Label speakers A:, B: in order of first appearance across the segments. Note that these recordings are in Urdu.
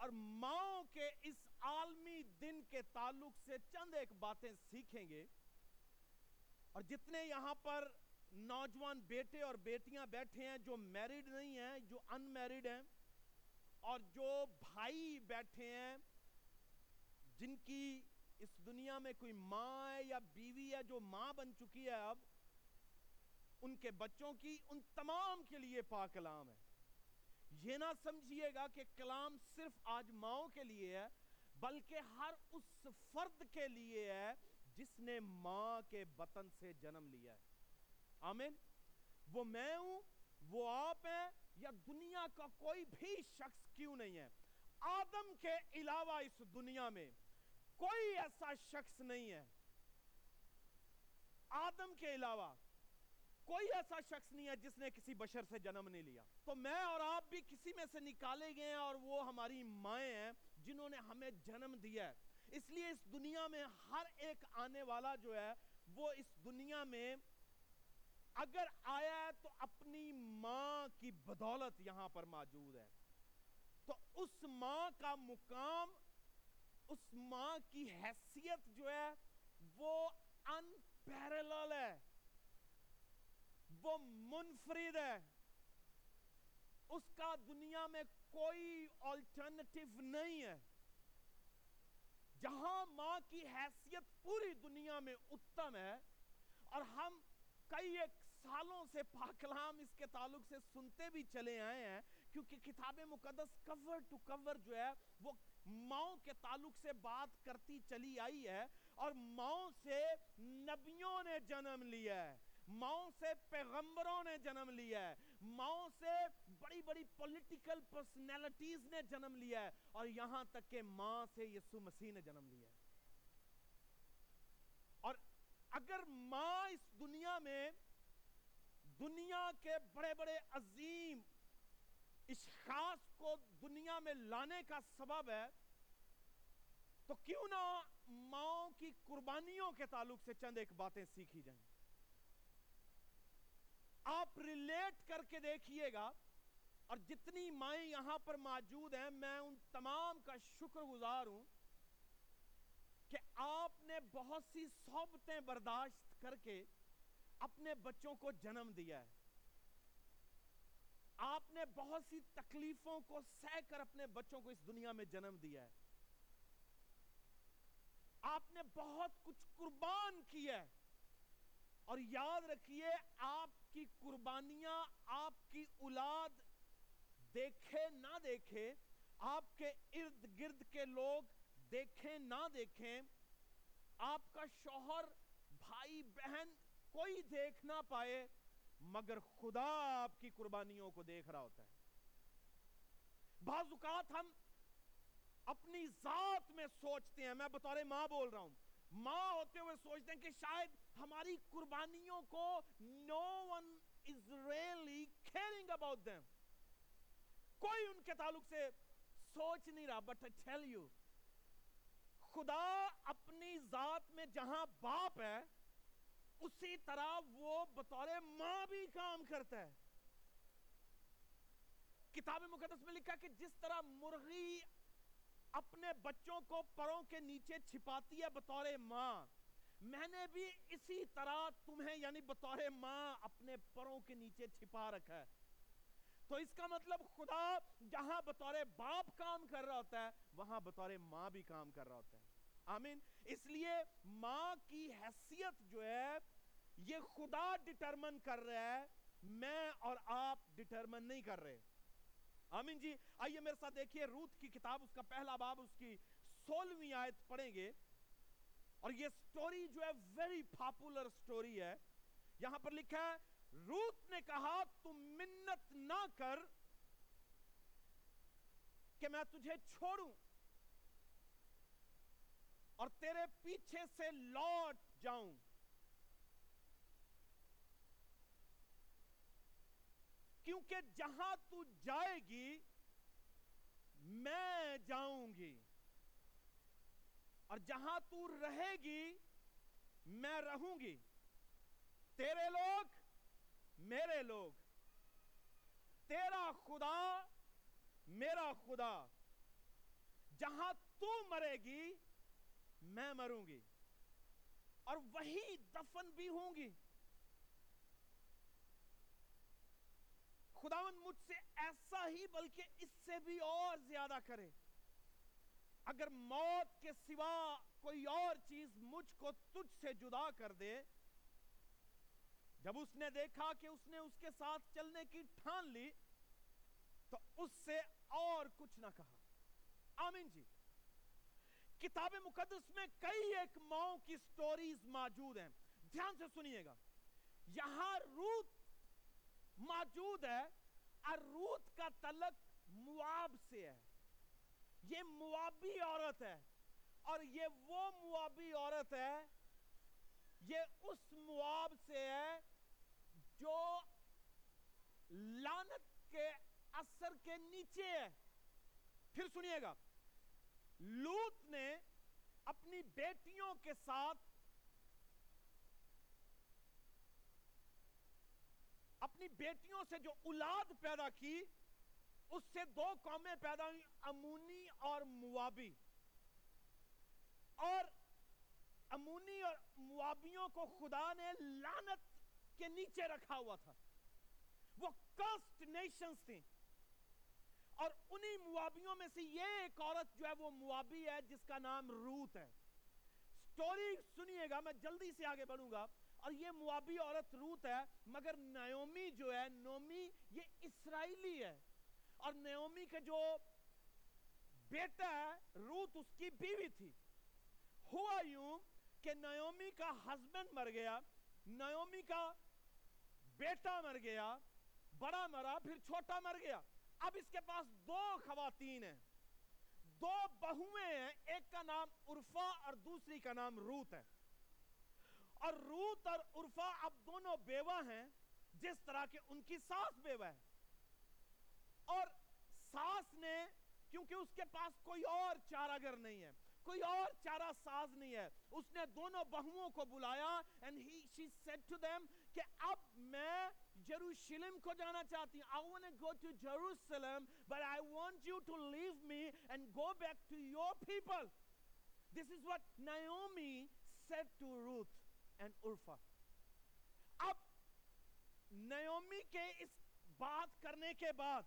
A: اور ماں کے اس عالمی دن کے تعلق سے چند ایک باتیں سیکھیں گے۔ اور جتنے یہاں پر نوجوان بیٹے اور بیٹیاں بیٹھے ہیں جو میریڈ نہیں ہیں، جو ان میریڈ ہیں، اور جو بھائی بیٹھے ہیں، جن کی اس دنیا میں کوئی ماں ہے یا بیوی ہے جو ماں بن چکی ہے اب، ان کے بچوں کی ان تمام کے لیے پاک کلام ہے۔ یہ نہ سمجھیے گا کہ کلام صرف آج ماؤں کے لیے ہے، بلکہ ہر اس فرد کے لیے ہے جس نے ماں کے بطن سے جنم لیا ہے۔ آمین؟ وہ میں ہوں، وہ آپ ہیں، یا دنیا کا کوئی بھی شخص کیوں نہیں ہے؟ آدم کے علاوہ اس دنیا میں کوئی ایسا شخص نہیں ہے۔ آدم کے علاوہ کوئی ایسا شخص نہیں ہے جس نے کسی بشر سے جنم نہیں لیا۔ تو میں اور آپ بھی کسی میں سے نکالے گئے ہیں اور وہ ہماری مائیں ہیں جنہوں نے ہمیں جنم دیا ہے۔ اس لیے اس دنیا میں ہر ایک آنے والا جو ہے وہ اس دنیا میں اگر آیا ہے تو اپنی ماں کی بدولت یہاں پر موجود ہے۔ تو اس ماں کا مقام، اس ماں کی حیثیت جو ہے وہ انپیرلل ہے۔ وہ منفرد ہے۔ اس کا دنیا میں کوئی آلٹرنیٹیو نہیں ہے۔ جہاں ماں کی حیثیت پوری دنیا میں اتم ہے اور ہم کئی ایک سالوں سے پاکلام اس کے تعلق سے سنتے بھی چلے آئے ہیں، کیونکہ کتاب مقدس کور ٹو کور جو ہے، وہ ماؤں کے تعلق سے بات کرتی چلی آئی ہے اور ماؤں سے نبیوں نے جنم لیا ہے۔ ماؤں سے پیغمبروں نے جنم لیا ہے۔ ماؤں سے بڑی بڑی پولیٹیکل پرسنالٹیز نے جنم لیا ہے۔ اور یہاں تک کہ ماں سے یسو مسیح نے جنم لیا ہے۔ اور اگر ماں اس دنیا میں دنیا کے بڑے بڑے عظیم اشخاص کو دنیا میں لانے کا سبب ہے، تو کیوں نہ ماں کی قربانیوں کے تعلق سے چند ایک باتیں سیکھی جائیں۔ آپ ریلیٹ کر کے دیکھئے گا اور جتنی مائیں یہاں پر موجود ہیں، میں ان تمام کا شکر گزار ہوں کہ آپ نے بہت سی صحبتیں برداشت کر کے اپنے بچوں کو جنم دیا ہے۔ آپ نے بہت سی تکلیفوں کو سہ کر اپنے بچوں کو اس دنیا میں جنم دیا ہے۔ آپ نے بہت کچھ قربان کیا ہے۔ اور یاد رکھیے، آپ کی قربانیاں آپ کی اولاد دیکھے نہ دیکھے، آپ کے ارد گرد کے لوگ دیکھیں نہ دیکھیں، آپ کا شوہر، بھائی، بہن کوئی دیکھ نہ پائے، مگر خدا آپ کی قربانیوں کو دیکھ رہا ہوتا ہے۔ بعض اوقات ہم اپنی ذات میں سوچتے ہیں، میں بطور ماں بول رہا ہوں ماں ہوتے ہوئے سوچتے ہیں کہ شاید ہماری قربانیوں کو no one is really caring about them. کوئی ان کے تعلق سے سوچ نہیں رہا، but I tell you خدا اپنی ذات میں جہاں باپ ہے، اسی طرح وہ بطور ماں بھی کام کرتا ہے۔ کتاب مقدس میں لکھا کہ جس طرح مرغی اپنے بچوں کو پروں کے نیچے چھپاتی ہے بطور ماں۔ میں نے بھی اسی طرح تمہیں یعنی بطور ماں اپنے پروں کے نیچے چھپا رکھا ہے۔ تو اس کا مطلب خدا جہاں بطور باپ کام کر رہا ہوتا ہے، وہاں بطور ماں بھی کام کر رہا ہوتا ہے۔ آمین۔ اس لیے ماں کی حیثیت جو ہے، یہ خدا ڈٹرمن کر رہا ہے، میں اور آپ ڈٹرمن نہیں کر رہے۔ آمین جی۔ آئیے میرے ساتھ دیکھیے روت کی کتاب، اس کا پہلا باب، اس کی سولہویں آیت پڑھیں گے۔ اور یہ سٹوری جو ہے ویری پاپولر سٹوری ہے۔ یہاں پر لکھا ہے، روت نے کہا، تم منت نہ کر کہ میں تجھے چھوڑوں۔ اور تیرے پیچھے سے لوٹ جاؤں۔ کیونکہ جہاں تو جائے گی، میں جاؤں گی۔ اور جہاں تو رہے گی، میں رہوں گی۔ تیرے لوگ، میرے لوگ۔ تیرا خدا، میرا خدا۔ جہاں تو مرے گی، میں مروں گی۔ اور وہی دفن بھی ہوں گی۔ خداون مجھ سے ایسا ہی بلکہ اس سے بھی اور زیادہ کرے۔ اگر موت کے سوا کوئی اور چیز مجھ کو تجھ سے جدا کر دے، جب اس نے دیکھا کہ اس نے اس کے ساتھ چلنے کی ٹھان لی، تو اس سے اور کچھ نہ کہا۔ آمین جی۔ کتاب مقدس میں کئی ایک ماؤں کی سٹوریز موجود ہیں۔ دھیان سے سنیے گا۔ یہاں روت موجود ہے۔ اور روت کا تعلق مواب سے ہے۔ یہ موابی عورت ہے اور یہ وہ موابی عورت ہے، یہ اس مواب سے ہے جو لانت کے اثر کے نیچے ہے۔ پھر سنیے گا، لوت نے اپنی بیٹیوں کے ساتھ اپنی بیٹیوں سے جو اولاد پیدا کی، اس سے دو قومیں پیدا ہوئی امونی اور موابی۔ اور امونی اور موابیوں کو خدا نے لانت کے نیچے رکھا ہوا تھا۔ وہ کسٹ نیشنز تھیں۔ اور انہی موابیوں میں سے یہ ایک عورت جو ہے وہ موابی ہے، جس کا نام روت ہے۔ سٹوری سنیے گا، میں جلدی سے آگے بڑھوں گا۔ اور یہ موابی عورت روت ہے، مگر نیومی جو ہے، نومی یہ اسرائیلی ہے۔ اور نیومی کے جو بیٹا ہے، روت اس کی بیوی تھی۔ ہوا یوں کہ نیومی کا ہسبینڈ مر گیا نیومی کا بیٹا مر گیا، بڑا مرا، پھر چھوٹا مر گیا۔ اب اس کے پاس دو خواتین ہیں۔ دو بہویں ہیں، ایک کا نام عرفا اور دوسری کا نام روت ہے۔ اور روت اور عرفا اب دونوں بیوہ ہیں جس طرح کے ان کی ساس بیوہ ہے۔ اور ساس نے کیونکہ اس کے پاس کوئی اور چارہ نہیں ہے کوئی اور چارہ ساز نہیں ہے اس نے دونوں بہووں کو بلایا and he, she said to them کہ اب میں جروشلم کو جانا چاہتی ہوں۔ I want to go to Jerusalem but I want you to leave me and go back to your people this is what Naomi said to Ruth. And Urfa. اب نیومی کے اس بات کرنے کے بعد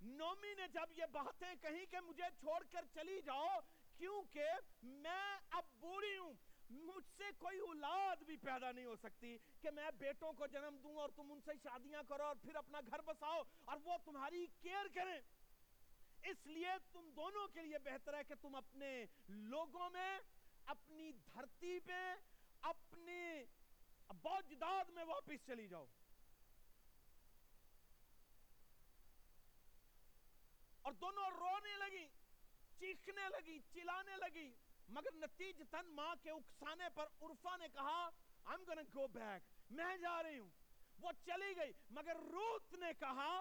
A: نومی نے جب یہ باتیں کہیں کہ مجھے چھوڑ کر چلی جاؤ، کیونکہ میں اب بوڑھی ہوں، مجھ سے کوئی اولاد بھی پیدا نہیں ہو سکتی کہ میں بیٹوں کو جنم دوں اور تم ان سے شادیاں کرو اور پھر اپنا گھر بساؤ اور وہ تمہاری کیئر کریں۔ اس لیے تم دونوں کے لیے بہتر ہے کہ تم اپنے لوگوں میں، اپنی دھرتی پہ اپنی بوجداد میں واپس چلی جاؤ۔ اور دونوں رونے لگی، چیخنے لگی، چلانے لگی، مگر نتیجتاً ماں کے اکسانے پر عرفہ نے کہا، I'm gonna go back. میں جا رہی ہوں۔ وہ چلی گئی، مگر روت نے کہا،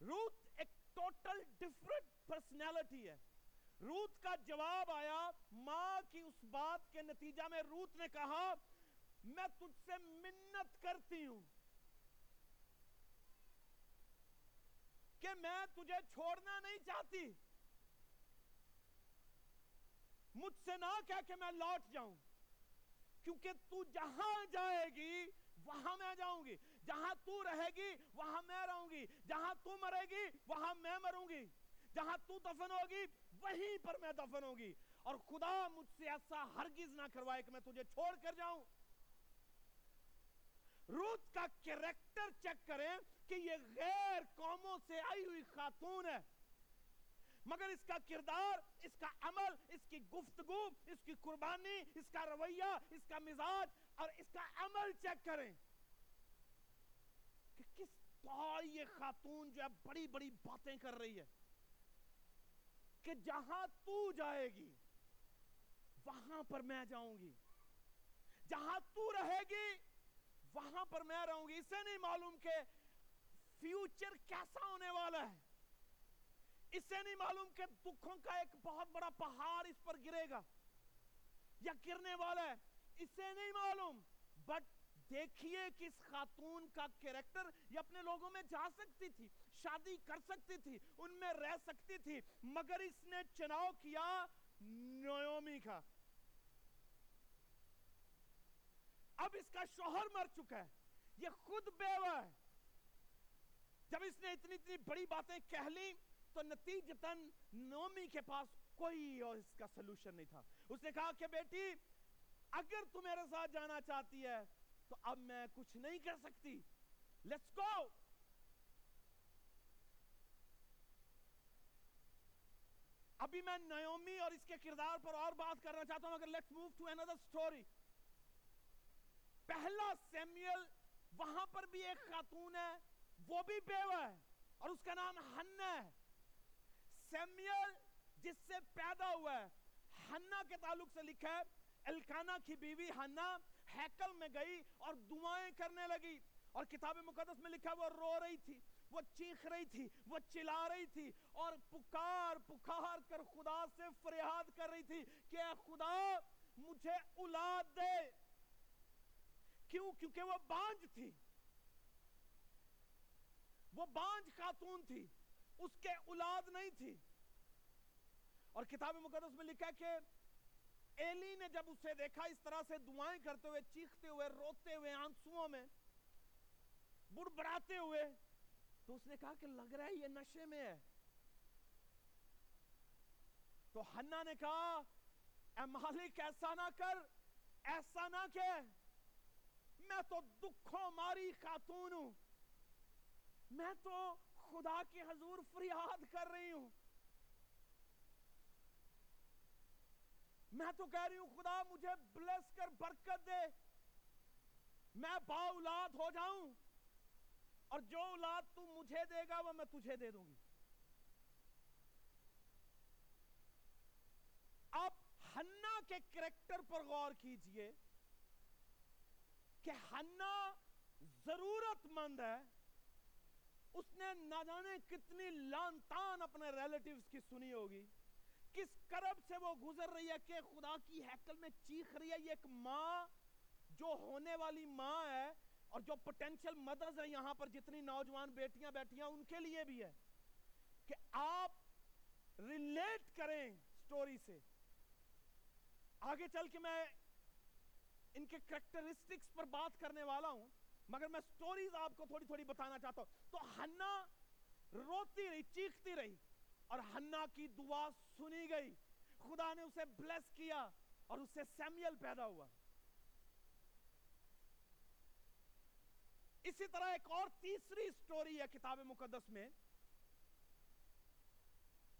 A: روت ایک ٹوٹل ڈیفرنٹ پرسنالٹی ہے۔ روت کا جواب آیا، ماں کی اس بات کے نتیجہ میں روت نے کہا، میں تجھ سے منت کرتی ہوں کہ میں تجھے چھوڑنا نہیں چاہتی۔ مجھ سے نہ کہہ کہ میں لوٹ جاؤں، کیونکہ تو جہاں جائے گی، وہاں میں جاؤں گی۔ جہاں تو رہے گی، وہاں میں رہوں گی۔ جہاں تو مرے گی، وہاں میں مروں گی۔ جہاں تو دفن ہوگی، وہیں پر میں دفن ہوگی۔ اور خدا مجھ سے ایسا ہرگز نہ کروائے کہ میں تجھے چھوڑ کر جاؤں۔ روت کا کریکٹر چیک کریں کہ یہ غیر قوموں سے آئی ہوئی خاتون ہے۔ مگر اس کا کردار، اس کا عمل، اس کی گفتگو، اس کی قربانی، اس کا رویہ، اس کا مزاج اور اس کا عمل چیک کریں کہ کس طرح یہ خاتون جو ہے بڑی بڑی باتیں کر رہی ہے۔ کہ جہاں تو جائے گی، وہاں پر میں جاؤں گی۔ جہاں تو رہے گی، وہاں پر میں رہوں گی۔ اسے نہیں معلوم کہ فیوچر کیسا ہونے والا ہے۔ اسے نہیں معلوم کہ دکھوں کا ایک بہت بڑا پہاڑ اس پر گرے گا یا گرنے والا ہے۔ اسے نہیں معلوم۔ بٹ دیکھیے کہ اس خاتون کا کریکٹر یہ اپنے لوگوں میں جا سکتی تھی، شادی کر سکتی تھی، ان میں رہ سکتی تھی، مگر اس نے چناؤ کیا نیومی کا۔ اب اس کا شوہر مر چکا ہے، یہ خود بیوہ ہے۔ جب اس نے اتنی اتنی بڑی باتیں کہہ لی تو نتیجتاً نومی کے پاس کوئی اور اس کا سلوشن نہیں تھا۔ اس نے کہا کہ بیٹی، اگر تو میرے ساتھ جانا چاہتی ہے تو اب میں کچھ نہیں کر سکتی۔ لیٹس گو ابھی میں نیومی اور اس کے کردار پر اور بات کرنا چاہتا ہوں، اگر لیٹس موو ٹو اندر سٹوری پہلا سیمیل وہاں پر بھی ایک خاتون ہے، وہ بھی بیوہ ہے اور اس کا نام ہنہ ہے۔ سیمیل جس سے پیدا ہوا ہے ہنہ کے تعلق سے لکھا ہے الکانہ کی بیوی ہنہ ہیکل میں گئی اور دعائیں کرنے لگی اور کتاب مقدس میں لکھا وہ رو رہی تھی، وہ چیخ رہی تھی، وہ چلا رہی تھی اور پکار پکار کر خدا سے فریاد کر رہی تھی کہ اے خدا مجھے اولاد دے۔ کیوں؟ کیونکہ وہ بانج تھی۔ وہ بانج خاتون تھی۔ اس کے اولاد نہیں تھی۔ اور کتاب مقدس میں لکھا کہ ایلی نے جب اسے دیکھا، اس طرح سے دعائیں کرتے ہوئے، چیختے ہوئے، روتے ہوئے آنسووں میں بڑ بڑاتے ہوئے، تو اس نے کہا کہ لگ رہا ہے یہ نشے میں ہے۔ تو ہنہ نے کہا، اے مالک، ایسا نہ کر، ایسا نہ کہ میں تو دکھوں ماری خاتون ہوں۔ میں تو خدا کے حضور فریاد کر رہی ہوں۔ میں تو کہہ رہی ہوں، خدا مجھے بلیس کر، برکت دے۔ میں با اولاد ہو جاؤں اور جو اولاد تو مجھے دے گا، وہ میں تجھے دے دوں گی۔ اب ہنہ کے کریکٹر پر غور کیجیے کہ ہنہ ضرورت مند ہے۔ اس نے نہ جانے کتنی لانتان اپنے ریلیٹیوز کی سنی ہوگی۔ کس کرب سے وہ گزر رہی ہے کہ خدا کی ہیکل میں چیخ رہی ہے؟ یہ ایک ماں جو ہونے والی ماں ہے اور جو پوٹینشل مدرز ہے یہاں پر جتنی نوجوان بیٹیاں بیٹھیاں ان کے لیے بھی ہے کہ آپ ریلیٹ کریں سٹوری سے۔ آگے چل کے میں ان کے کریکٹرسٹکس پر بات کرنے والا ہوں، مگر میں سٹوریز آپ کو تھوڑی تھوڑی بتانا چاہتا ہوں۔ تو ہنہ روتی رہی، چیختی رہی۔ اور ہنہ کی دعا سنی گئی۔ خدا نے اسے بلیس کیا اور اس سے سیمیل پیدا ہوا۔ اسی طرح ایک اور تیسری سٹوری ہے کتاب مقدس میں۔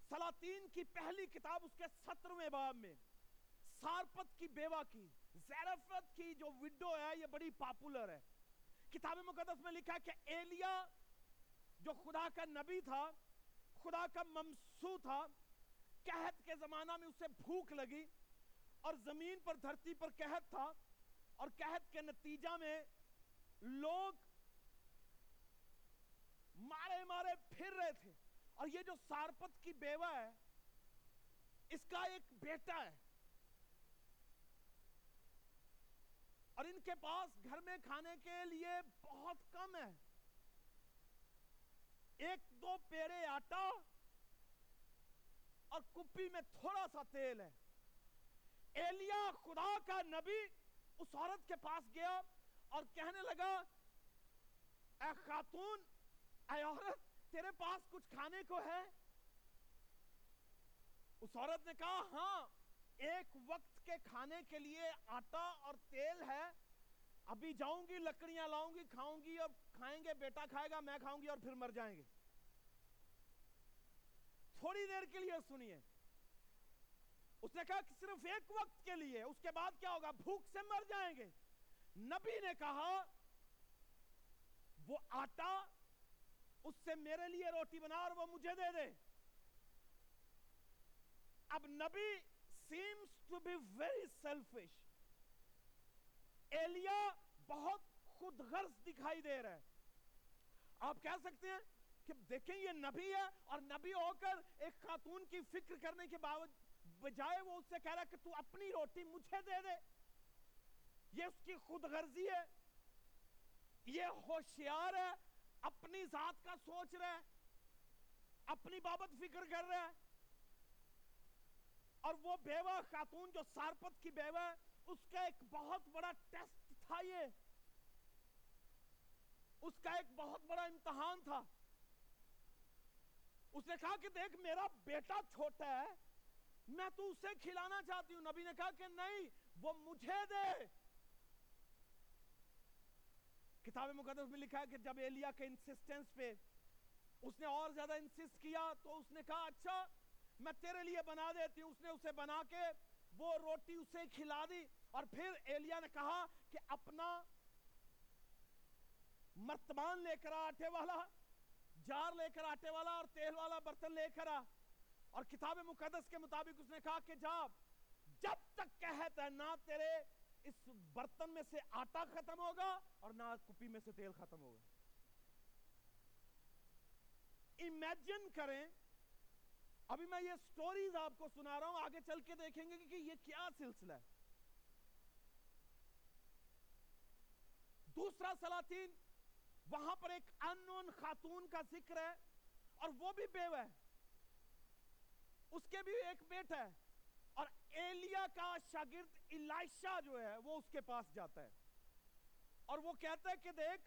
A: سلاطین کی پہلی کتاب اس کے سترویں باب میں۔ سارپت کی بیوہ کی، زیرفت کی جو وڈو ہے، یہ بڑی پاپولر ہے۔ کتاب مقدس میں لکھا ہے کہ ایلیا، جو خدا کا نبی تھا خدا کا ممسو تھا قہد کے زمانہ میں اسے بھوک لگی اور زمین پر دھرتی پر قہد تھا اور قہد کے نتیجہ میں لوگ مارے مارے پھر رہے تھے۔ اور یہ جو سارپت کی بیوہ ہے، اس کا ایک بیٹا ہے۔ اور ان کے پاس گھر میں کھانے کے لیے بہت کم ہے۔ ایک دو پیڑے آٹا اور کپی میں تھوڑا سا تیل ہے۔ ایلیا خدا کا نبی اس عورت کے پاس گیا اور کہنے لگا، اے خاتون، اے عورت، تیرے پاس کچھ کھانے کو ہے؟ اس عورت نے کہا ہاں ایک وقت کے کھانے کے لیے آٹا اور تیل ہے۔ ابھی جاؤں گی، لکڑیاں لاؤں گی، کھاؤں گی اور کھائیں گے، بیٹا کھائے گا، میں کھاؤں گی اور پھر مر جائیں گے۔ تھوڑی دیر کے لیے سنیے۔ اس نے کہا کہ صرف ایک وقت کے لیے، اس کے بعد کیا ہوگا؟ بھوک سے مر جائیں گے۔ نبی نے کہا، وہ آٹا اس سے میرے لیے روٹی بنا اور وہ مجھے دے دے۔ اب نبی seems to be very selfish ایلیا بہت خود غرض دکھائی دے رہا ہے۔ آپ کہہ سکتے ہیں کہ دیکھیں یہ نبی ہے اور نبی ہو کر ایک خاتون کی فکر کرنے کے بجائے وہ اس سے کہہ رہا کہ تو اپنی روٹی مجھے دے دے۔ یہ اس کی خود غرضی ہے۔ یہ ہوشیار ہے۔ اپنی ذات کا سوچ رہا ہے۔ اپنی بابت فکر کر رہا ہے۔ اور وہ بیوہ خاتون جو سارپت کی بیوہ ہے، اس کا ایک بہت بڑا ٹیسٹ تھا یہ۔ اس کا ایک بہت بڑا امتحان تھا۔ اس نے کہا کہ دیکھ، میرا بیٹا چھوٹا ہے، میں تو اسے کھلانا چاہتی ہوں۔ نبی نے کہا کہ نہیں، وہ مجھے دے۔ کتاب مقدس میں لکھا ہے کہ جب ایلیا کے انسسٹنس پہ اس نے اور زیادہ انسسٹ کیا تو اس نے کہا اچھا میں تیرے لیے بنا دیتی ہوں۔ اس نے اسے بنا کے وہ روٹی اسے کھلا دی۔ اور پھر ایلیا نے کہا کہ اپنا مرتبان لے کر آٹے والا، جار لے کر آٹے والا اور تیل والا برتن لے کر آ۔ اور کتاب مقدس کے مطابق اس نے کہا کہ جا جب تک کہتا ہے نہ تیرے اس برتن میں سے آٹا ختم ہوگا اور نہ کپی میں سے تیل ختم ہوگا۔ امیجن کریں، ابھی میں یہ سٹوریز آپ کو سنا رہا ہوں، آگے چل کے دیکھیں گے کہ یہ کیا سلسلہ ہے۔ دوسرا سلاطین وہاں پر ایک انون خاتون کا ذکر ہے اور وہ بھی بیوہ ہے۔ اس کے بھی ایک بیٹا ہے اور ایلیا کا شاگرد الائشہ جو ہے وہ اس کے پاس جاتا ہے۔ اور وہ کہتا ہے کہ دیکھ،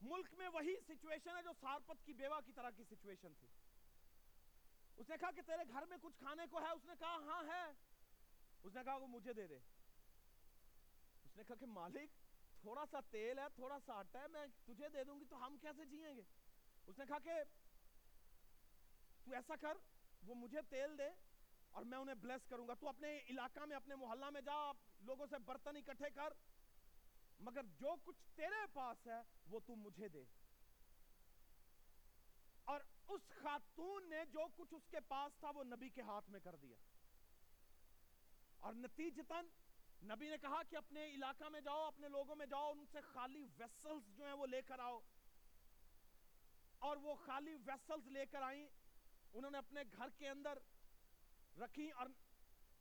A: ملک میں وہی سچویشن ہے جو سارپت کی بیوہ کی طرح کی سچویشن تھی۔ اس نے کہا کہ تیرے گھر میں کچھ کھانے کو ہے؟ اس نے کہا ہاں ہے۔ اس نے کہا وہ مجھے دے دے۔ اس نے کہا کہ مالک تھوڑا سا تیل ہے، تھوڑا سا آٹا ہے، میں تجھے دے دوں گی، تو ہم کیسے جیئیں گے؟ اس نے کہا کہ تو ایسا کر، وہ مجھے تیل دے اور میں انہیں بلیس کروں گا۔ تو اپنے علاقہ میں، اپنے محلہ میں جا لوگوں سے برتن اکٹھے کر، مگر جو کچھ تیرے پاس ہے، وہ تو مجھے دے۔ اور اس خاتون نے جو کچھ اس کے پاس تھا، وہ نبی کے ہاتھ میں کر دیا۔ اور نتیجتاً نبی نے کہا کہ اپنے علاقہ میں جاؤ، اپنے لوگوں میں جاؤ، ان سے خالی ویسلز جو ہیں وہ لے کر آؤ۔ اور وہ خالی ویسلز لے کر آئیں۔ انہوں نے اپنے گھر کے اندر رکھی اور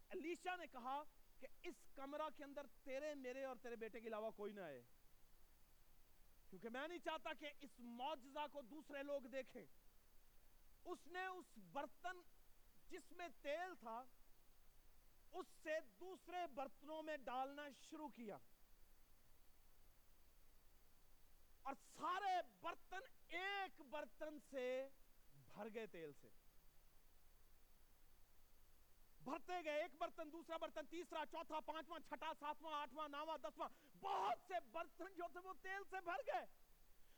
A: علیشہ نے کہا کہ اس کمرہ کے اندر تیرے، میرے اور تیرے بیٹے کے علاوہ کوئی نہ آئے۔ کیونکہ میں نہیں چاہتا کہ اس معجزہ کو دوسرے لوگ دیکھیں۔ اس نے اس برتن جس میں تیل تھا اس سے دوسرے برتنوں میں ڈالنا شروع کیا۔ اور سارے برتن ایک برتن سے بھر گئے تیل سے۔ بھرتے گئے، ایک برتن، دوسرا برتن، تیسرا، چوتھا، پانچواں، چھٹا، ساتواں، آٹھواں، نواں، دسواں۔ بہت سے برتن جو تھے وہ تیل سے بھر گئے۔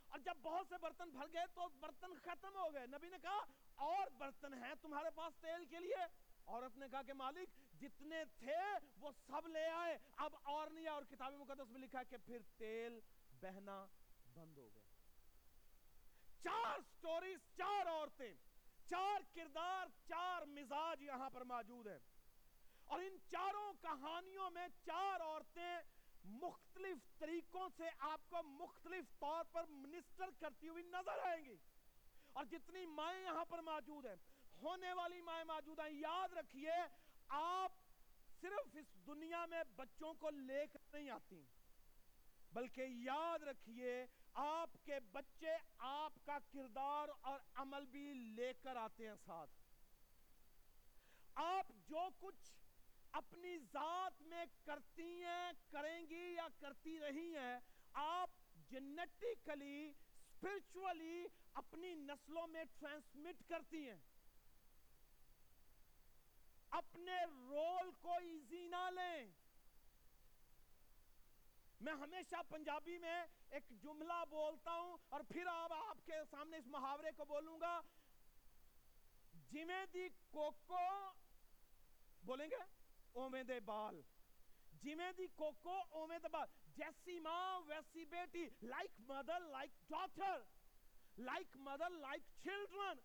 A: اور جب بہت سے برتن بھر گئے تو برتن ختم ہو گئے۔ نبی نے کہا، اور برتن ہیں تمہارے پاس تیل کے لیے۔ عورت نے کہا کہ مالک، جتنے تھے وہ سب لے آئے۔ اب اور نہیں اور کتاب مقدس میں لکھا ہے کہ پھر تیل بہنا بند ہو گئے چار سٹوریز چار عورتیں، چار کردار، چار مزاج یہاں پر موجود ہیں۔ اور ان چاروں کہانیوں میں چار عورتیں مختلف طریقوں سے آپ کو مختلف طور پر منسٹر کرتی ہوئی نظر آئیں گی۔ اور جتنی مائیں یہاں پر موجود ہیں ہونے والی مائیں موجود ہیں، یاد رکھیے، آپ صرف اس دنیا میں بچوں کو لے کر نہیں آتی، بلکہ یاد رکھیے، آپ کے بچے آپ کا کردار اور عمل بھی لے کر آتے ہیں ساتھ۔ آپ جو کچھ اپنی ذات میں کرتی ہیں، کریں گی یا کرتی رہی ہیں، آپ جنٹیکلی اسپرچولی اپنی نسلوں میں ٹرانسمٹ کرتی ہیں۔ اپنے رول کو ایزی نہ لیں۔ میں ہمیشہ پنجابی میں ایک جملہ بولتا ہوں اور پھر اب آپ کے سامنے اس محاورے کو بولوں گا۔ جمیں دی کوکو، بولیں گے؟ اومے دے بال۔ جمیں دی کوکو اومے دے بال۔ جیسی ماں، ویسی بیٹی۔ Like mother like daughter like mother like children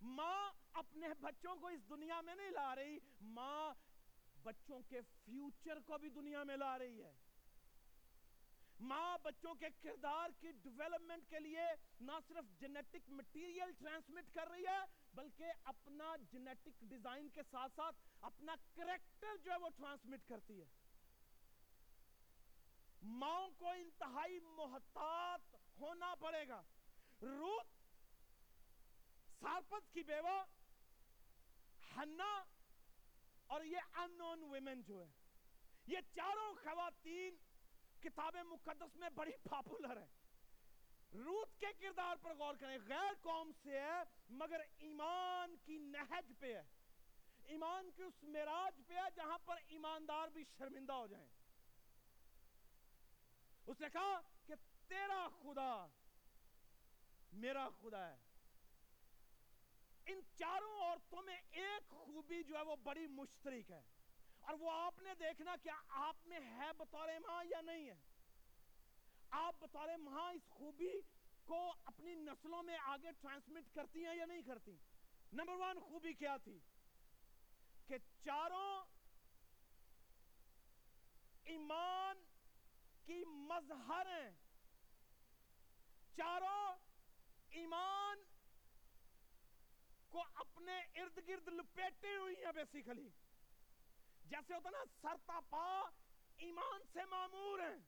A: ماں اپنے بچوں کو اس دنیا میں نہیں لا رہی، ماں بچوں کے فیوچر کو بھی دنیا میں لا رہی ہے۔ ماں بچوں کے کردار کی ڈیولپمنٹ کے لیے نہ صرف جنیٹک مٹیریل ٹرانسمٹ کر رہی ہے، بلکہ اپنا جنیٹک ڈیزائن کے ساتھ ساتھ اپنا کریکٹر جو ہے وہ ٹرانسمٹ کرتی ہے۔ ماؤں کو انتہائی محتاط ہونا پڑے گا۔ روت سارپت کی بیوہ ہنا اور یہ ان نون ویمن جو ہے یہ چاروں خواتین کتاب مقدس میں بڑی پاپولر ہے روت کے کردار پر غور کریں، غیر قوم سے ہے، مگر ایمان کی نہج پہ ہے۔ ایمان کی اس میراج پہ ہے جہاں پر ایماندار بھی شرمندہ ہو جائیں۔ اس نے کہا کہ تیرا خدا میرا خدا ہے۔ ان چاروں عورتوں میں ایک خوبی جو ہے وہ بڑی مشترک ہے۔ اور وہ آپ نے دیکھنا کیا آپ میں ہے بطور ماں یا نہیں ہے۔ آپ بطور ماں اس خوبی کو اپنی نسلوں میں آگے ٹرانسمٹ کرتی ہیں یا نہیں کرتی؟ نمبر ون خوبی کیا تھی؟ کہ چاروں ایمان کی مظہر ہیں۔ چاروں ایمان کو اپنے ارد گرد لپیٹے ہوئی ہیں بیسیکلی جیسے ہوتا نا سرتا پا ایمان سے معمور ہیں۔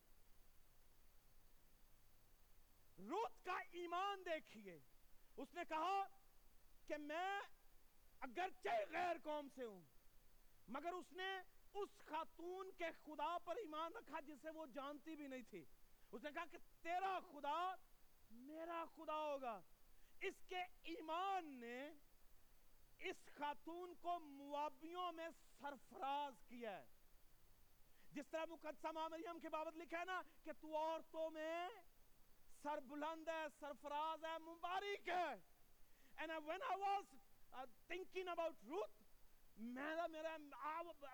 A: روت کا ایمان دیکھیے۔ اس نے کہا کہ میں اگرچہ غیر قوم سے ہوں، مگر اس نے اس خاتون کے خدا پر ایمان رکھا جسے وہ جانتی بھی نہیں تھی۔ اس نے کہا کہ تیرا خدا میرا خدا ہوگا۔ اس کے ایمان نے اس خاتون کو موابیوں میں سرفراز کیا ہے۔ جس طرح مقدسہ مریم کے بابت لکھا ہے نا کہ تو عورتوں میں سر بلند ہے سرفراز ہے مبارک ہے۔ And when I was uh, thinking about Ruth میرا میرا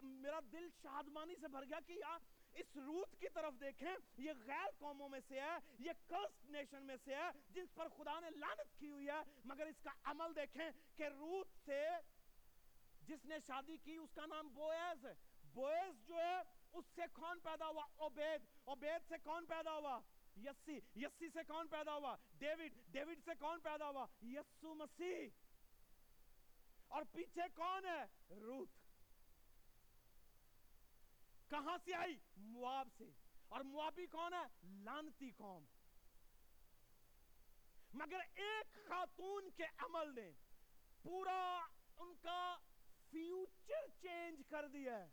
A: میرا دل شادمانی سے بھر گیا کہ یار اس روت کی طرف دیکھیں، یہ غیر قوموں میں سے ہے، یہ کرسٹ نیشن میں سے ہے، جس پر خدا نے لعنت کی ہوئی ہے۔ مگر اس کا عمل دیکھیں کہ روت سے جس نے شادی کی، اس کا نام بویز ہے۔ بویز جو ہے، اس سے کون پیدا ہوا؟ عبید۔ عبید سے کون پیدا ہوا؟ یسی۔ یسی سے کون پیدا ہوا؟ ڈیوڈ۔ ڈیوڈ سے کون پیدا ہوا؟ یسو مسیح۔ اور پیچھے کون ہے؟ روت۔ کہاں سے آئی؟ مواب سے۔ اور موابی کون ہے؟ لانتی قوم۔ مگر ایک خاتون کے عمل نے پورا ان کا فیوچر چینج کر دیا ہے۔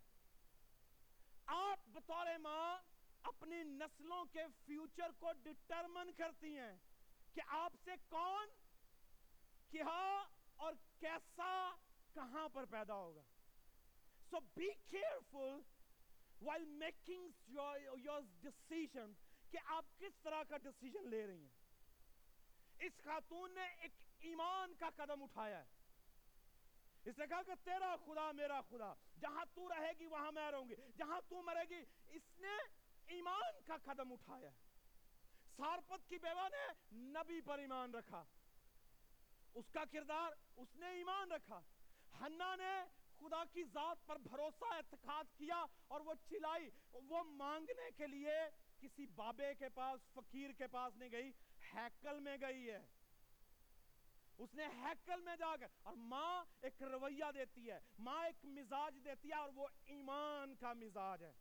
A: آپ بطور ماں اپنی نسلوں کے فیوچر کو ڈٹرمن کرتی ہیں کہ آپ سے کون، کیا اور کیسا، کہاں پر پیدا ہوگا۔ So be careful while making your decision کہ آپ کس طرح کا ڈسیزن لے رہی ہیں۔ اس خاتون نے ایک ایمان کا قدم اٹھایا ہے۔ اس نے کہا کہ تیرا خدا میرا خدا، جہاں تو رہے گی وہاں میں رہوں گی، جہاں تو مرے گی۔ اس نے ایمان کا قدم اٹھایا ہے۔ سارپت کی بیوہ نے نبی پر ایمان رکھا۔ اس کا کردار، اس نے ایمان رکھا۔ ہنہ نے خدا کی ذات پر بھروسہ اعتقاد کیا اور وہ چلائی، وہ مانگنے کے لیے کسی بابے کے پاس، فقیر کے پاس نہیں گئی، ہیکل میں گئی ہے۔ اس نے ہیکل میں جا کر اور ماں ایک رویہ دیتی ہے، ماں ایک مزاج دیتی ہے اور وہ ایمان کا مزاج ہے۔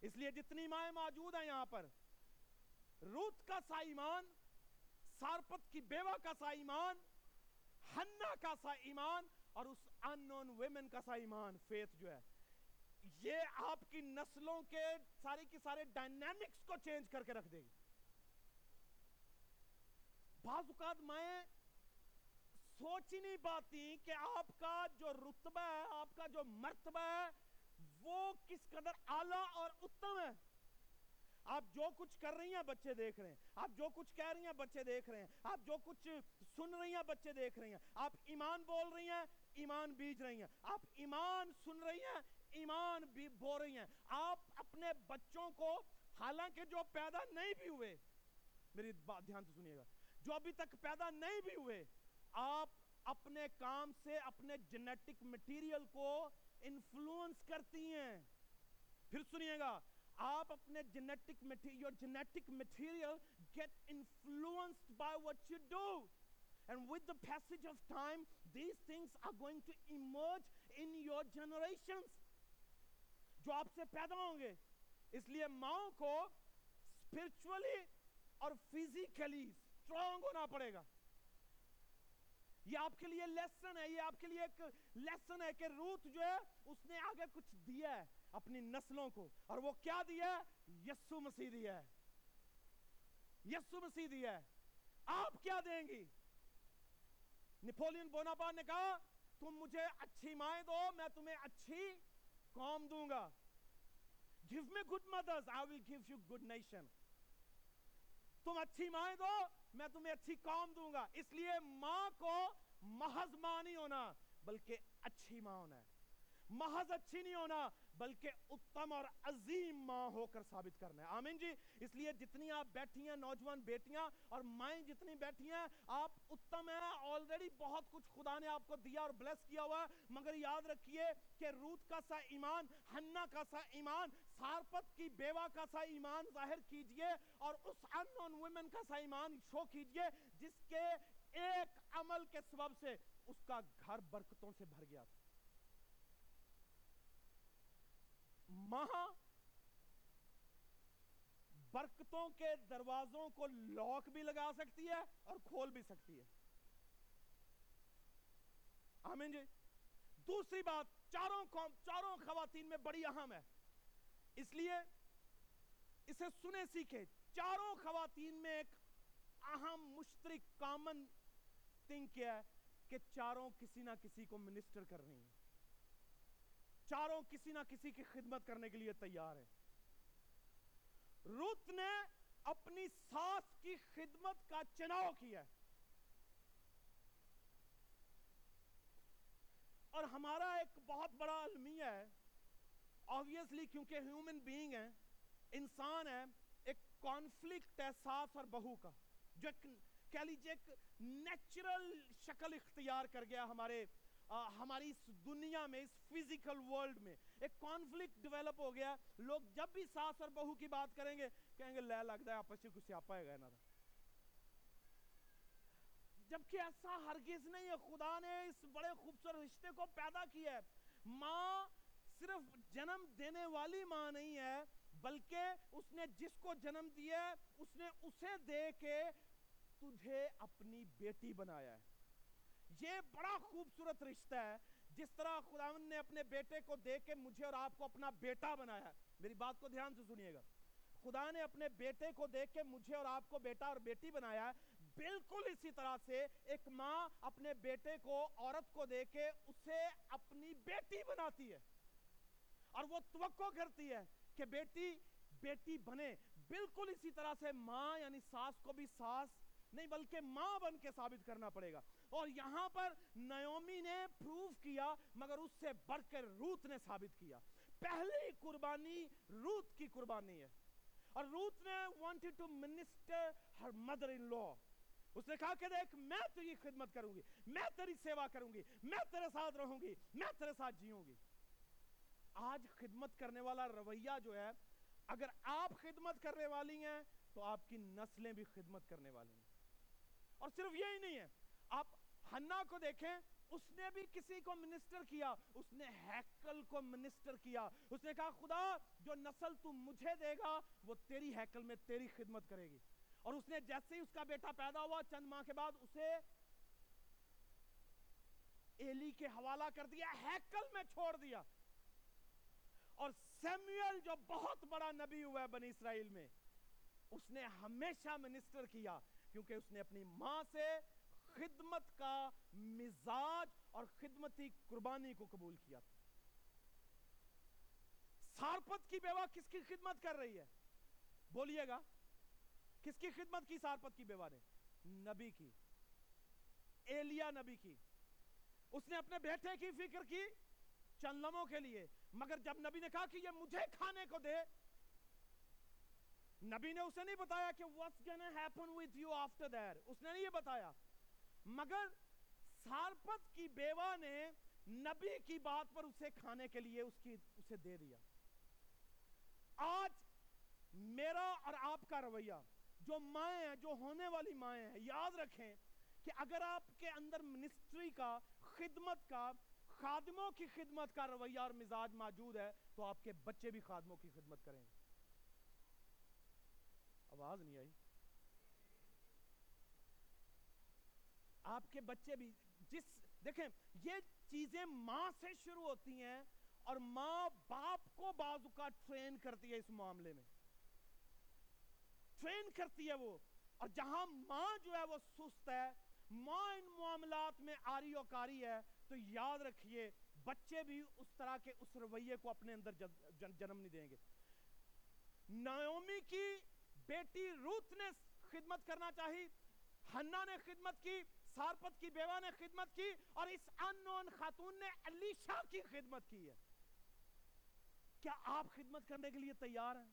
A: اس لیے جتنی مائیں موجود ہیں یہاں پر، روت کا سا ایمان، سارپت کی بیوہ کا سا ایمان ہنہ کا سا ایمان اور اس انون ویمن کا سا ایمان فیت جو ہے۔ یہ آپ کی نسلوں کے سارے کی سارے ڈائنامکس کو چینج کر کے رکھ دے گی۔ بعض اوقات میں سوچ ہی نہیں پاتی کہ آپ کا جو رتبہ ہے، آپ کا جو مرتبہ ہے، وہ کس قدر اعلیٰ اور اتم ہے۔ آپ جو کچھ کر رہی ہیں، بچے دیکھ رہے ہیں۔ آپ جو کچھ کہہ رہی ہیں، بچے دیکھ رہے ہیں۔ آپ جو کچھ سن رہی ہیں، بچے دیکھ رہی ہیں۔ آپ ایمان بول رہی ہیں ایمان بیج رہی ہیں۔ آپ ایمان سن رہی ہیں، ایمان بھی بول رہی ہیں۔ آپ اپنے بچوں کو، حالانکہ جو پیدا نہیں بھی ہوئے، میری بات دھیان سے سنیے گا، جو ابھی تک پیدا نہیں بھی ہوئے، آپ اپنے کام سے، اپنے جنیٹک مٹیریل کو انفلوئنس کرتی ہیں۔ پھر سنیے گا، آپ اپنے genetic your genetic material get influenced by what you do. And with the passage of time these things are going to emerge in your generations. جو آپ سے پیدا ہوں گے اس لیے ماؤں کو اسپرچولی اور فزیکلی اسٹرانگ ہونا پڑے گا یہ آپ کے لیے لیسن ہے یہ آپ کے لیے ایک لیسن ہے کہ روت جو ہے اس نے آگے کچھ دیا ہے اپنی نسلوں کو اور وہ کیا دیا ہے یسو مسیح دیا ہے یسو مسیح دیا ہے آپ کیا دیں گی نپولین بوناپا نے کہا، تم مجھے اچھی مائیں دو، میں تمہیں اچھی قوم دوں گا۔ Give me good mothers I will give you good nation تم اچھی مائیں دو، میں تمہیں اچھی قوم دوں گا۔ اس لیے ماں کو محض ماں نہیں ہونا، بلکہ اچھی ماں ہونا ہے۔ محض اچھی نہیں ہونا بلکہ اتم اور عظیم ماں ہو کر ثابت کرنا ہے۔ آمین جی؟ اس لیے جتنی آپ بیٹھی ہیں نوجوان بیٹیاں اور مائیں جتنی بیٹھی ہیں، آپ اتم ہیں آلریڈی بہت کچھ خدا نے آپ کو دیا اور بلیس کیا ہوا ہے۔ مگر یاد رکھیے کہ روت کا سا ایمان ہنہ کا سا ایمان، سارپت کی بیوہ کا سا ایمان ظاہر کیجیے اور اس انون ویمن کا سا ایمان شو کیجیے، جس کے ایک عمل کے سبب سے اس کا گھر برکتوں سے بھر گیا۔ تھا ماں برکتوں کے دروازوں کو لاک بھی لگا سکتی ہے اور کھول بھی سکتی ہے۔ آمین جی۔ دوسری بات، چاروں چاروں خواتین میں بڑی اہم ہے۔ اس لیے اسے سنے سیکھے، چاروں خواتین میں ایک اہم مشترک کامن تھنگ کیا ہے کہ چاروں کسی نہ کسی کو منسٹر کر رہی ہیں۔ چاروں کسی نہ کسی کی خدمت کرنے کے لیے تیار ہیں۔ روت نے اپنی ساس کی خدمت کا چناؤ کیا ہے۔ اور ہمارا ایک بہت بڑا المیہ ہے۔ آبویسلی کیونکہ ہیومن بینگ ہے انسان ہے ایک کانفلکٹ ہے ساس اور بہو کا، جو ایک کہہ لیجیے ایک نیچرل شکل اختیار کر گیا ہمارے ہماری اس دنیا میں، اس فزیکل ورلڈ میں ایک کانفلکٹ ڈیولپ ہو گیا۔ لوگ جب بھی ساس اور بہو کی بات کریں گے، کہیں گے، لے لگتا ہے آپس کچھ سیاپا ہے نا تھا۔ جبکہ ایسا ہرگز نہیں ہے، خدا نے اس بڑے خوبصورت رشتے کو پیدا کیا ہے۔ ماں صرف جنم دینے والی ماں نہیں ہے، بلکہ اس نے جس کو جنم دیا ہے، اس نے اسے دے کے تجھے اپنی بیٹی بنایا ہے۔ یہ بڑا خوبصورت رشتہ ہے۔ جس طرح خداون نے اپنے بیٹے کو دے کے مجھے اور آپ کو اپنا بیٹا بنایا ہے۔ میری بات کو دھیان سے سنیے گا۔ خدا نے اپنے بیٹے کو دیکھ کے مجھے اور آپ کو بیٹا اور بیٹی بنایا ہے۔ بالکل اسی طرح سے ایک ماں اپنے بیٹے کو عورت کو دے کے اسے اپنی بیٹی بناتی ہے۔ اور وہ توقع کرتی ہے کہ بیٹی بیٹی بنے۔ بالکل اسی طرح سے ماں یعنی ساس کو بھی ساس نہیں بلکہ ماں بن کے ثابت کرنا پڑے گا۔ اور یہاں پر نیومی نے پروف کیا، مگر اس سے بڑھ کر روت نے ثابت کیا۔ پہلی قربانی روت کی قربانی ہے۔ اور روت نے wanted to minister her mother in law اس نے کہا کہ دیکھ، میں تیری خدمت کروں گی، میں تیری سیوا کروں گی، میں تیرے ساتھ رہوں گی، میں تیرے ساتھ جیوں گی۔ آج خدمت کرنے والا رویہ جو ہے، اگر آپ خدمت کرنے والی ہیں، تو آپ کی نسلیں بھی خدمت کرنے والی ہیں۔ اور صرف یہی نہیں ہے، آپ ہنہ کو دیکھیں، اس نے بھی کسی کو منسٹر کیا، اس نے ہیکل کو منسٹر کیا۔ اس نے کہا، خدا، جو نسل تو مجھے دے گا، وہ تیری ہیکل میں تیری خدمت کرے گی۔ اور اس نے جیسے ہی اس کا بیٹا پیدا ہوا، چند ماہ کے بعد اسے ایلی کے حوالہ کر دیا، ہیکل میں چھوڑ دیا۔ اور سیمیل، جو بہت بڑا نبی ہوا ہے بنی اسرائیل میں، اس نے ہمیشہ منسٹر کیا، کیونکہ اس نے اپنی ماں سے خدمت کا مزاج اور خدمتی قربانی کو قبول کیا تھا۔ سارپت کی بیوہ کس کی خدمت کر رہی ہے؟ بولیے گا، کس کی خدمت کی سارپت کی بیوہ نے؟ نبی کی۔ ایلیا نبی کی۔ اس نے اپنے بیٹے کی فکر کی چند لمحوں کے لیے، مگر جب نبی نے کہا کہ یہ مجھے کھانے کو دے، نبی نے اسے نہیں بتایا کہ what's gonna happen with you after that اس نے نہیں یہ بتایا۔ مگر سارپت کی بیوہ نے نبی کی بات پر اسے کھانے کے لیے اس کی اسے دے دیا۔ آج میرا اور آپ کا رویہ، جو مائیں ہیں، جو ہونے والی مائیں ہیں، یاد رکھیں کہ اگر آپ کے اندر منسٹری کا، خدمت کا، خادموں کی خدمت کا رویہ اور مزاج موجود ہے، تو آپ کے بچے بھی خادموں کی خدمت کریں۔ گے آواز نہیں آئی؟ آپ کے بچے بھی جس دیکھیں یہ چیزیں ماں سے شروع ہوتی ہیں اور ماں باپ کو بازو کا ٹرین کرتی ہے اس معاملے میں۔ ٹرین کرتی ہے وہ۔ اور جہاں ماں جو ہے وہ سست ہے، ماں ان معاملات میں آری و کاری ہے، تو یاد رکھیے بچے بھی اس طرح کے اس رویے کو اپنے اندر جنم نہیں دیں گے۔ نایومی کی بیٹی روت نے خدمت کرنا چاہی ہنہ نے خدمت کی سارپت کی بیوہ نے خدمت کی اور اس انون خاتون نے علیشہ کی خدمت کی ہے۔ کیا آپ خدمت کرنے کے لیے تیار ہیں؟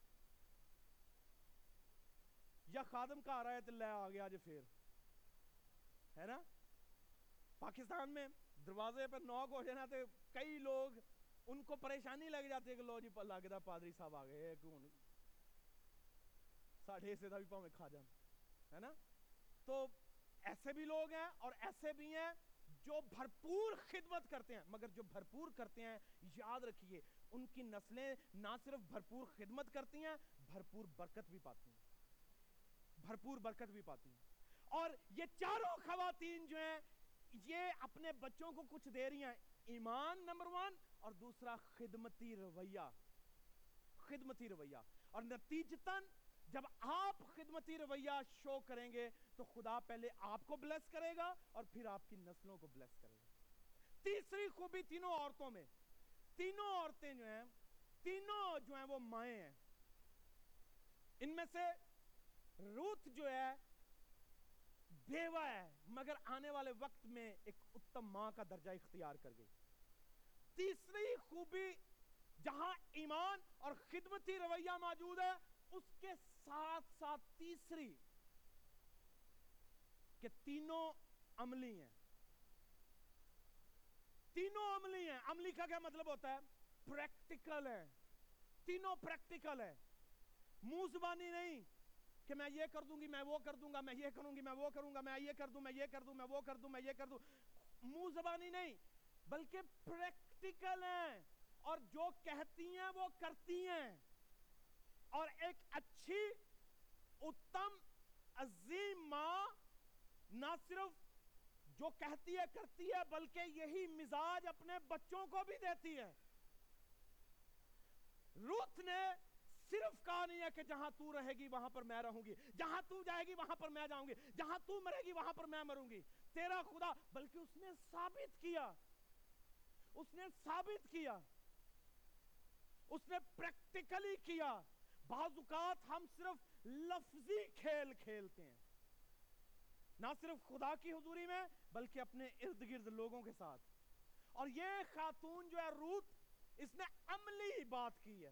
A: یا خادم کا آ رہا ہے تو لے آ گیا آج پھر؟ ہے نا؟ پاکستان میں دروازے پر نوک ہو جانا تو کئی لوگ ان کو پریشانی لگ جاتی ہے کہ لو جی لگتا پادری صاحب آ گئے کیوں ساڑھے سے بھی پاؤں کھا جان ہے نا؟ تو ایسے بھی لوگ ہیں اور ایسے بھی ہیں جو بھرپور خدمت کرتے ہیں۔ مگر جو بھرپور کرتے ہیں، یاد رکھیے، ان کی نسلیں نہ صرف بھرپور خدمت کرتی ہیں، بھرپور برکت بھی پاتی ہیں۔ بھرپور برکت بھی پاتی ہیں۔ اور یہ چاروں خواتین جو ہیں، یہ اپنے بچوں کو کچھ دے رہی ہیں۔ ایمان نمبر ون اور دوسرا خدمتی رویہ۔ خدمتی رویہ۔ اور نتیجتاً جب آپ خدمتی رویہ شو کریں گے، تو خدا پہلے آپ کو بلیس کرے گا اور پھر آپ کی نسلوں کو بلیس کرے گا۔ تیسری خوبی تینوں عورتوں میں، تینوں عورتیں جو ہیں، تینوں جو ہیں وہ مائیں ہیں۔ ان میں سے روت جو ہے، بیوہ ہے، مگر آنے والے وقت میں ایک اتم ماں کا درجہ اختیار کر گئی۔ تیسری خوبی، جہاں ایمان اور خدمتی رویہ موجود ہے، اس کے ساتھ ساتھ تیسری کہ تینوں عملی ہیں۔ تینوں عملی ہیں۔ عملی کا کیا مطلب ہوتا ہے؟ پریکٹیکل ہے تینوں پریکٹیکل ہے منہ زبانی نہیں کہ میں یہ کر دوں گی، میں وہ کر دوں گا، میں یہ کروں گی، میں وہ کروں گا، میں یہ کر دوں، میں یہ کر دوں، میں وہ کر دوں، میں یہ کر دوں۔ منہ زبانی نہیں، بلکہ پریکٹیکل ہیں۔ اور جو کہتی ہیں وہ کرتی ہیں۔ اور ایک اچھی، اتم، عظیم ماں نہ صرف جو کہتی ہے، کرتی ہے، بلکہ یہی مزاج اپنے بچوں کو بھی دیتی ہے۔ روت نے صرف کہا نہیں ہے کہ جہاں تو رہے گی وہاں پر میں رہوں گی، جہاں تو جائے گی وہاں پر میں جاؤں گی، جہاں تو مرے گی وہاں پر میں مروں گی۔ تیرا خدا، بلکہ اس نے ثابت کیا، اس نے ثابت کیا، اس نے پریکٹیکلی کیا۔ بعض اوقات ہم صرف لفظی کھیل کھیلتے ہیں۔ نہ صرف خدا کی حضوری میں، بلکہ اپنے ارد گرد لوگوں کے ساتھ۔ اور یہ خاتون جو ہے، روت، اس نے عملی بات کی ہے۔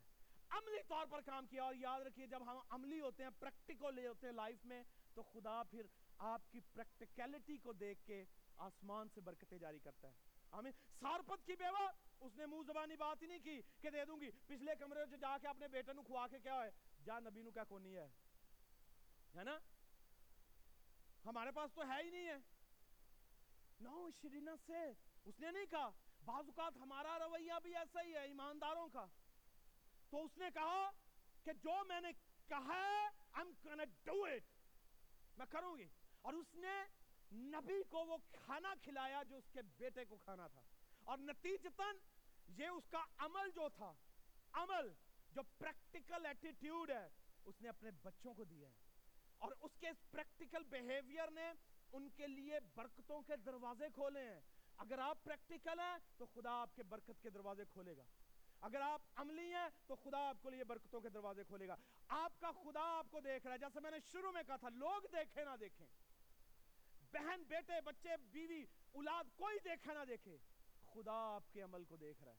A: عملی طور پر کام کیا۔ اور یاد رکھیے، جب ہم عملی ہوتے ہیں پریکٹیکل ہوتے ہیں لائف میں، تو خدا پھر آپ کی پریکٹیکلٹی کو دیکھ کے آسمان سے برکتیں جاری کرتا ہے۔ آمین۔ سارپت کی بیوہ اس نے منہ زبانی بات ہی نہیں کی کہ دے دوں گی۔ پچھلے کمرے سے جا کے اپنے بیٹے نو کھوا کے کیا ہے؟ جا نبی نو کیا کونی ہے۔ ہے نا؟ ہمارے پاس تو ہے ہی نہیں ہے۔ نو شرینا سے۔ اس نے نہیں کہا۔ بعض اوقات ہمارا رویہ بھی ایسا ہی ہے، ایمانداروں کا۔ تو اس نے کہا کہ جو میں نے کہا ہے، I'm gonna do it میں کروں گی۔ اور اس نے نبی کو وہ کھانا کھلایا جو اس کے بیٹے کو کھانا تھا۔ اور نتیجتاً یہ اس کا عمل جو تھا، عمل جو پریکٹیکل ایٹیٹیوڈ ہے، اس نے اپنے بچوں کو دیا ہے۔ اور اس کے اس پریکٹیکل بیہیویئر نے ان کے لیے برکتوں کے دروازے کھولے ہیں۔ اگر آپ پریکٹیکل ہیں تو خدا آپ کے برکت کے دروازے کھولے گا۔ اگر آپ عملی ہیں تو خدا آپ کو لیے برکتوں کے دروازے کھولے گا۔ آپ کا خدا آپ کو دیکھ رہا ہے۔ جیسے میں نے شروع میں کہا تھا، لوگ دیکھے نہ دیکھیں۔ بہن، بیٹے، بچے، بیوی، اولاد، کوئی دیکھے نہ دیکھے۔ خدا آپ کے عمل کو دیکھ رہا ہے۔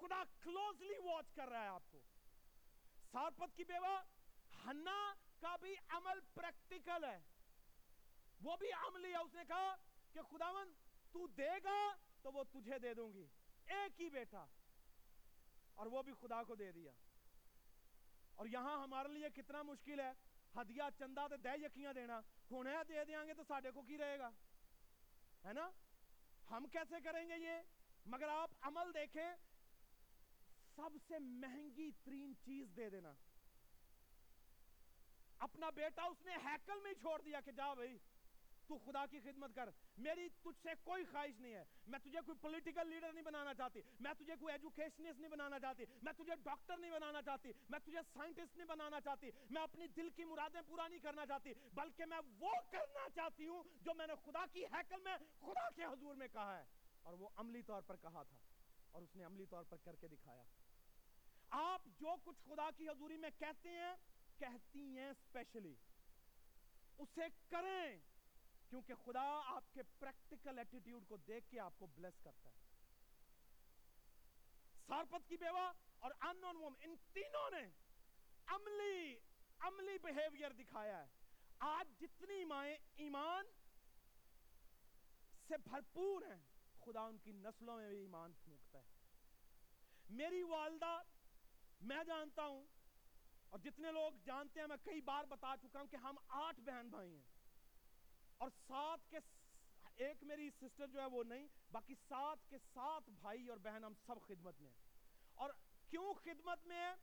A: خدا کلوزلی واچ کر رہا ہے آپ کو۔ سارپت کی بیوہ ہنہ کا بھی عمل پریکٹیکل ہے۔ وہ بھی عملی ہے اس نے کہا کہ خداون تو دے گا تو وہ تجھے دے دوں گی۔ ایک ہی بیٹا۔ اور وہ بھی خدا کو دے دیا۔ اور یہاں ہمارے لیے کتنا مشکل ہے۔ ہدیہ چندہ تے دے یقیاں دینا۔ ہونے دے دیاں گے تو ساڑھے کو کی رہے گا؟ ہے نا؟ ہم کیسے کریں گے یہ؟ مگر آپ عمل دیکھیں، سب سے مہنگی ترین چیز دے دینا۔ اپنا بیٹا اس نے ہیکل میں ہی چھوڑ دیا کہ جا بھائی۔ تو خدا کی خدمت کر۔ میری تجھ سے کوئی خواہش نہیں ہے۔ میں تجھے کوئی پولیٹیکل لیڈر نہیں بنانا چاہتی۔ میں تجھے کوئی ایجوکیشنسٹ نہیں بنانا چاہتی۔ میں تجھے ڈاکٹر نہیں بنانا چاہتی۔ میں تجھے سائنٹسٹ نہیں بنانا چاہتی۔ میں اپنی دل کی مرادیں پورا نہیں کرنا چاہتی، بلکہ میں وہ کرنا چاہتی ہوں جو میں نے خدا کی حیکل میں خدا کے حضور میں کہا ہے۔ اور وہ عملی طور پر کہا تھا اور اس نے عملی طور پر کر کے دکھایا۔ آپ جو کچھ خدا کی حضوری میں کہتے ہیں، کہتی ہیں اسپیشلی اسے کریں۔ کیونکہ خدا آپ کے پریکٹیکل ایٹیٹیوڈ کو دیکھ کے آپ کو بلیس کرتا ہے۔ سارپت کی بیوہ اور ان ووم ان تینوں نے عملی عملی بیہیوئر دکھایا ہے۔ آج جتنی مائیں ایمان سے بھرپور ہیں، خدا ان کی نسلوں میں بھی ایمان پھونکتا ہے۔ میری والدہ، میں جانتا ہوں اور جتنے لوگ جانتے ہیں، میں کئی بار بتا چکا ہوں کہ ہم آٹھ بہن بھائی ہیں۔ اور سات کے ایک میری سسٹر جو ہے وہ نہیں، باقی سات کے سات بھائی اور بہن ہم سب خدمت میں ہیں۔ اور کیوں خدمت میں ہے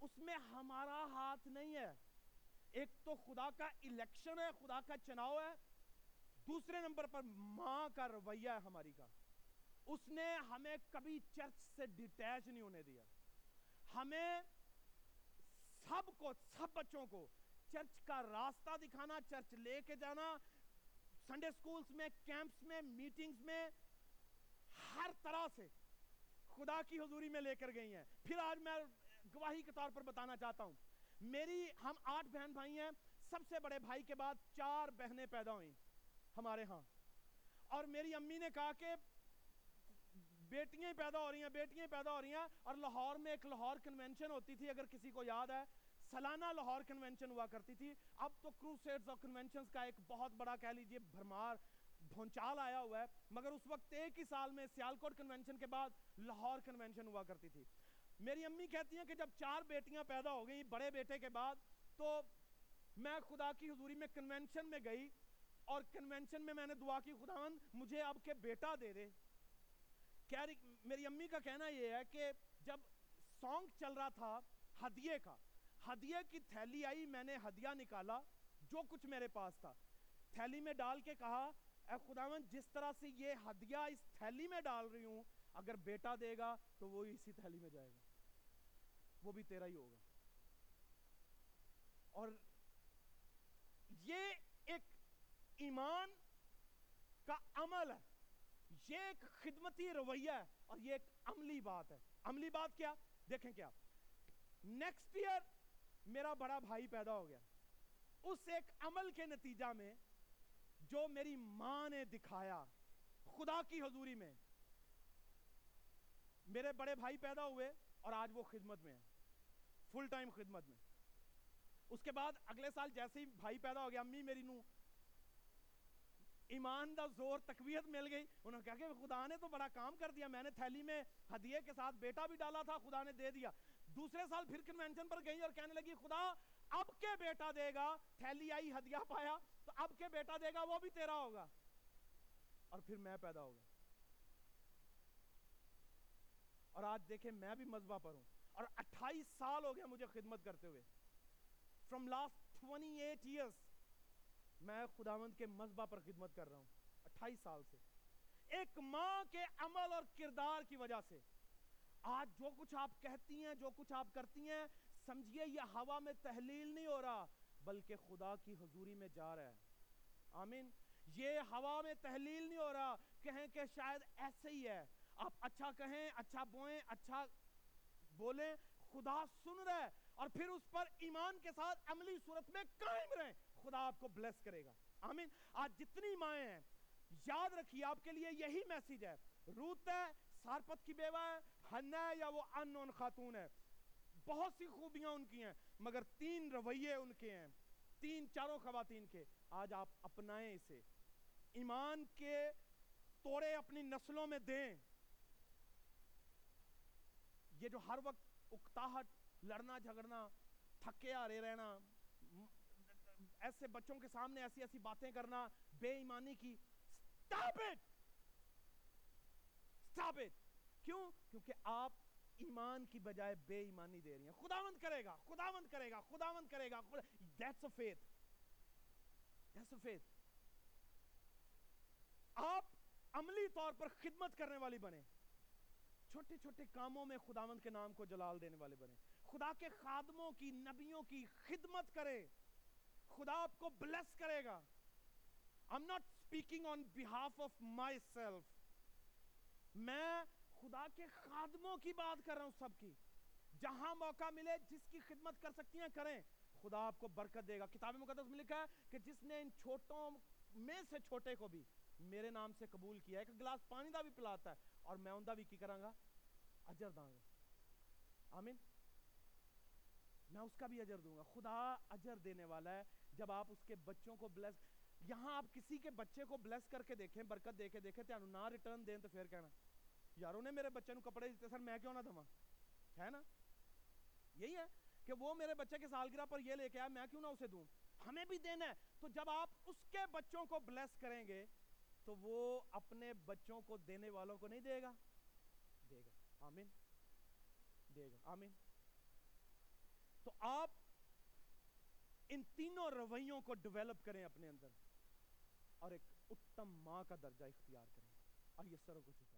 A: اس میں ہمارا ہاتھ نہیں ہے۔ ایک تو خدا کا الیکشن ہے، خدا کا چناؤ ہے۔ دوسرے نمبر پر ماں کا رویہ ہے ہماری کا۔ اس نے ہمیں کبھی چرچ سے ڈیٹیچ نہیں ہونے دیا۔ ہمیں سب کو، سب بچوں کو چرچ کا راستہ دکھانا، چرچ لے کے جانا سنڈے سکولز میں کیمپس میں میٹنگز میں، ہر طرح سے خدا کی حضوری میں لے کر گئی ہیں۔ پھر آج میں گواہی کے طور پر بتانا چاہتا ہوں۔ میری، ہم آٹھ بہن بھائی ہیں۔ سب سے بڑے بھائی کے بعد چار بہنیں پیدا ہوئیں ہمارے ہاں۔ اور میری امی نے کہا کہ بیٹیاں پیدا ہو رہی ہیں، بیٹیاں پیدا ہو رہی ہیں۔ اور لاہور میں ایک لاہور کنونشن ہوتی تھی، اگر کسی کو یاد ہے۔ سالانہ لاہور کنونشن ہوا کرتی تھی۔ اب تو کروسیڈز اور کنونشنز کا ایک بہت بڑا کہہ لیجیے بھرمار بھونچال آیا ہوا ہے۔ مگر اس وقت ایک ہی سال میں سیالکوٹ کنونشن کے بعد لاہور کنونشن ہوا کرتی تھی۔ میری امی کہتی ہیں کہ جب چار بیٹیاں پیدا ہو گئی بڑے بیٹے کے بعد، تو میں خدا کی حضوری میں کنونشن میں گئی اور کنونشن میں میں نے دعا کی، خداوند، مجھے اب کے بیٹا دے دے۔ میری امی کا کہنا یہ ہے کہ جب سانگ چل رہا تھا، ہدیے کا ہدیے کی تھیلی آئی، میں نے ہدیہ نکالا جو کچھ میرے پاس تھا۔ تھیلی میں ڈال کے کہا، اے خداوند، جس طرح سے یہ ہدیہ اس تھیلی میں ڈال رہی ہوں، اگر بیٹا دے گا تو وہ اسی تھیلی میں جائے گا۔ وہ بھی تیرا ہی ہوگا۔ اور یہ ایک ایمان کا عمل ہے۔ یہ ایک خدمتی رویہ ہے اور یہ ایک عملی بات ہے۔ عملی بات کیا؟ دیکھیں کیا۔ نیکسٹ ایئر میرا بڑا بھائی پیدا ہو گیا۔ اس ایک عمل کے نتیجہ میں جو میری ماں نے دکھایا خدا کی حضوری میں، میرے بڑے بھائی پیدا ہوئے اور آج وہ خدمت میں ہیں فل ٹائم خدمت میں۔ اس کے بعد اگلے سال جیسے ہی بھائی پیدا ہو گیا، امی میری نو ایمان دا زور، تقویت مل گئی۔ انہوں نے کہا کہ خدا نے تو بڑا کام کر دیا، میں نے تھیلی میں ہدیے کے ساتھ بیٹا بھی ڈالا تھا، خدا نے دے دیا۔ دوسرے سال پھر کنونشن پر گئی اور کہنے لگی، خدا اب کے بیٹا دے گا۔ تھیلی آئی، ہدیہ پایا۔ تو اب کے بیٹا دے گا، وہ بھی تیرا ہوگا۔ اور پھر میں پیدا ہو گیا۔ اور آج دیکھیں، میں بھی مذبح پر ہوں۔ اور اٹھائیس سال ہو گیا مجھے خدمت کرتے ہوئے۔ From last twenty eight years میں خداوند کے مذبح پر خدمت کر رہا ہوں۔ اٹھائیس سال سے۔ ایک ماں کے عمل اور کردار کی وجہ سے۔ آج جو کچھ آپ کہتی ہیں، جو کچھ آپ کرتی ہیں سمجھئے یہ ہوا میں تحلیل نہیں ہو رہا، بلکہ خدا کی حضوری میں جا رہا ہے۔ آمین۔ یہ ہوا میں تحلیل نہیں ہو رہا، کہیں کہ شاید ایسے ہی ہے۔ آپ اچھا کہیں اچھا بوئیں اچھا بولیں، خدا سن رہا ہے اور پھر اس پر ایمان کے ساتھ عملی صورت میں قائم رہیں۔ خدا آپ کو بلیس کرے گا۔ آمین۔ آج جتنی مائیں ہیں، یاد رکھیے، آپ کے لیے یہی میسیج ہے۔ روت ہے، سارپت کی بیوہ ہے ہنہ ہے یا وہ انون خاتون ہے۔ بہت سی خوبیاں ان کی ہیں، مگر تین رویے ان کے ہیں۔ تین چاروں خواتین کے۔ آج آپ اپنائیں اسے۔ ایمان کے توڑے اپنی نسلوں میں دیں۔ یہ جو ہر وقت اکتاہٹ، لڑنا، جھگڑنا، تھکے آرے رہنا، ایسے بچوں کے سامنے ایسی ایسی باتیں کرنا، بے ایمانی کی۔ Stop it! Stop it! کیوں؟ کیونکہ آپ ایمان کی بجائے بے ایمانی دے رہی ہیں۔ خداوند کرے گا، خداوند کرے گا، خداوند کرے گا۔ That's a faith that's a faith آپ عملی طور پر خدمت کرنے والی بنے چھوٹے چھوٹے کاموں میں خداوند کے نام کو جلال دینے والے بنے خدا کے خادموں کی، نبیوں کی خدمت کرے۔ خدا آپ کو بلیس کرے گا۔ I'm not speaking on behalf of myself. میں خدا کے خادموں کی بات کر رہا ہوں سب کی۔ جہاں موقع ملے، جس کی خدمت کر سکتی ہیں کریں۔ خدا آپ کو برکت دے گا۔ کتاب مقدس میں لکھا ہے کہ جس نے ان چھوٹوں میں سے چھوٹے کو بھی میرے نام سے قبول کیا ہے، ایک گلاس پانی دا بھی پلاتا ہے اور میں اندہ بھی کی کروں گا؟ اجر داں گا۔ آمین۔ میں اس کا بھی اجر دوں گا۔ خدا اجر دینے والا ہے۔ جب آپ اس کے بچوں کو بلیس یہاں آپ کسی کے بچے کو بلیس کر کے دیکھیں، برکت دے کے دیکھیں، تو نہ ریٹرن دیں تو پھر کہنا۔ یاروں نے میرے بچے نو کپڑے دیتے سر میں کیوں نہ دوں ہے نا؟ یہی ہے کہ وہ میرے بچے کے سالگرہ پر یہ لے کے آیا میں کیوں نہ اسے دوں؟ ہمیں بھی دینا ہے۔ تو جب آپ اس کے بچوں کو بلیس کریں گے، تو وہ اپنے بچوں کو دینے والوں کو نہیں دے گا؟ دے گا۔ آمین۔ دے گا۔ آمین۔ تو آپ ان تینوں رویوں کو ڈیولپ کریں اپنے اندر اور ایک اتم ماں کا درجہ اختیار کریں۔ اور یہ سروں کو چکا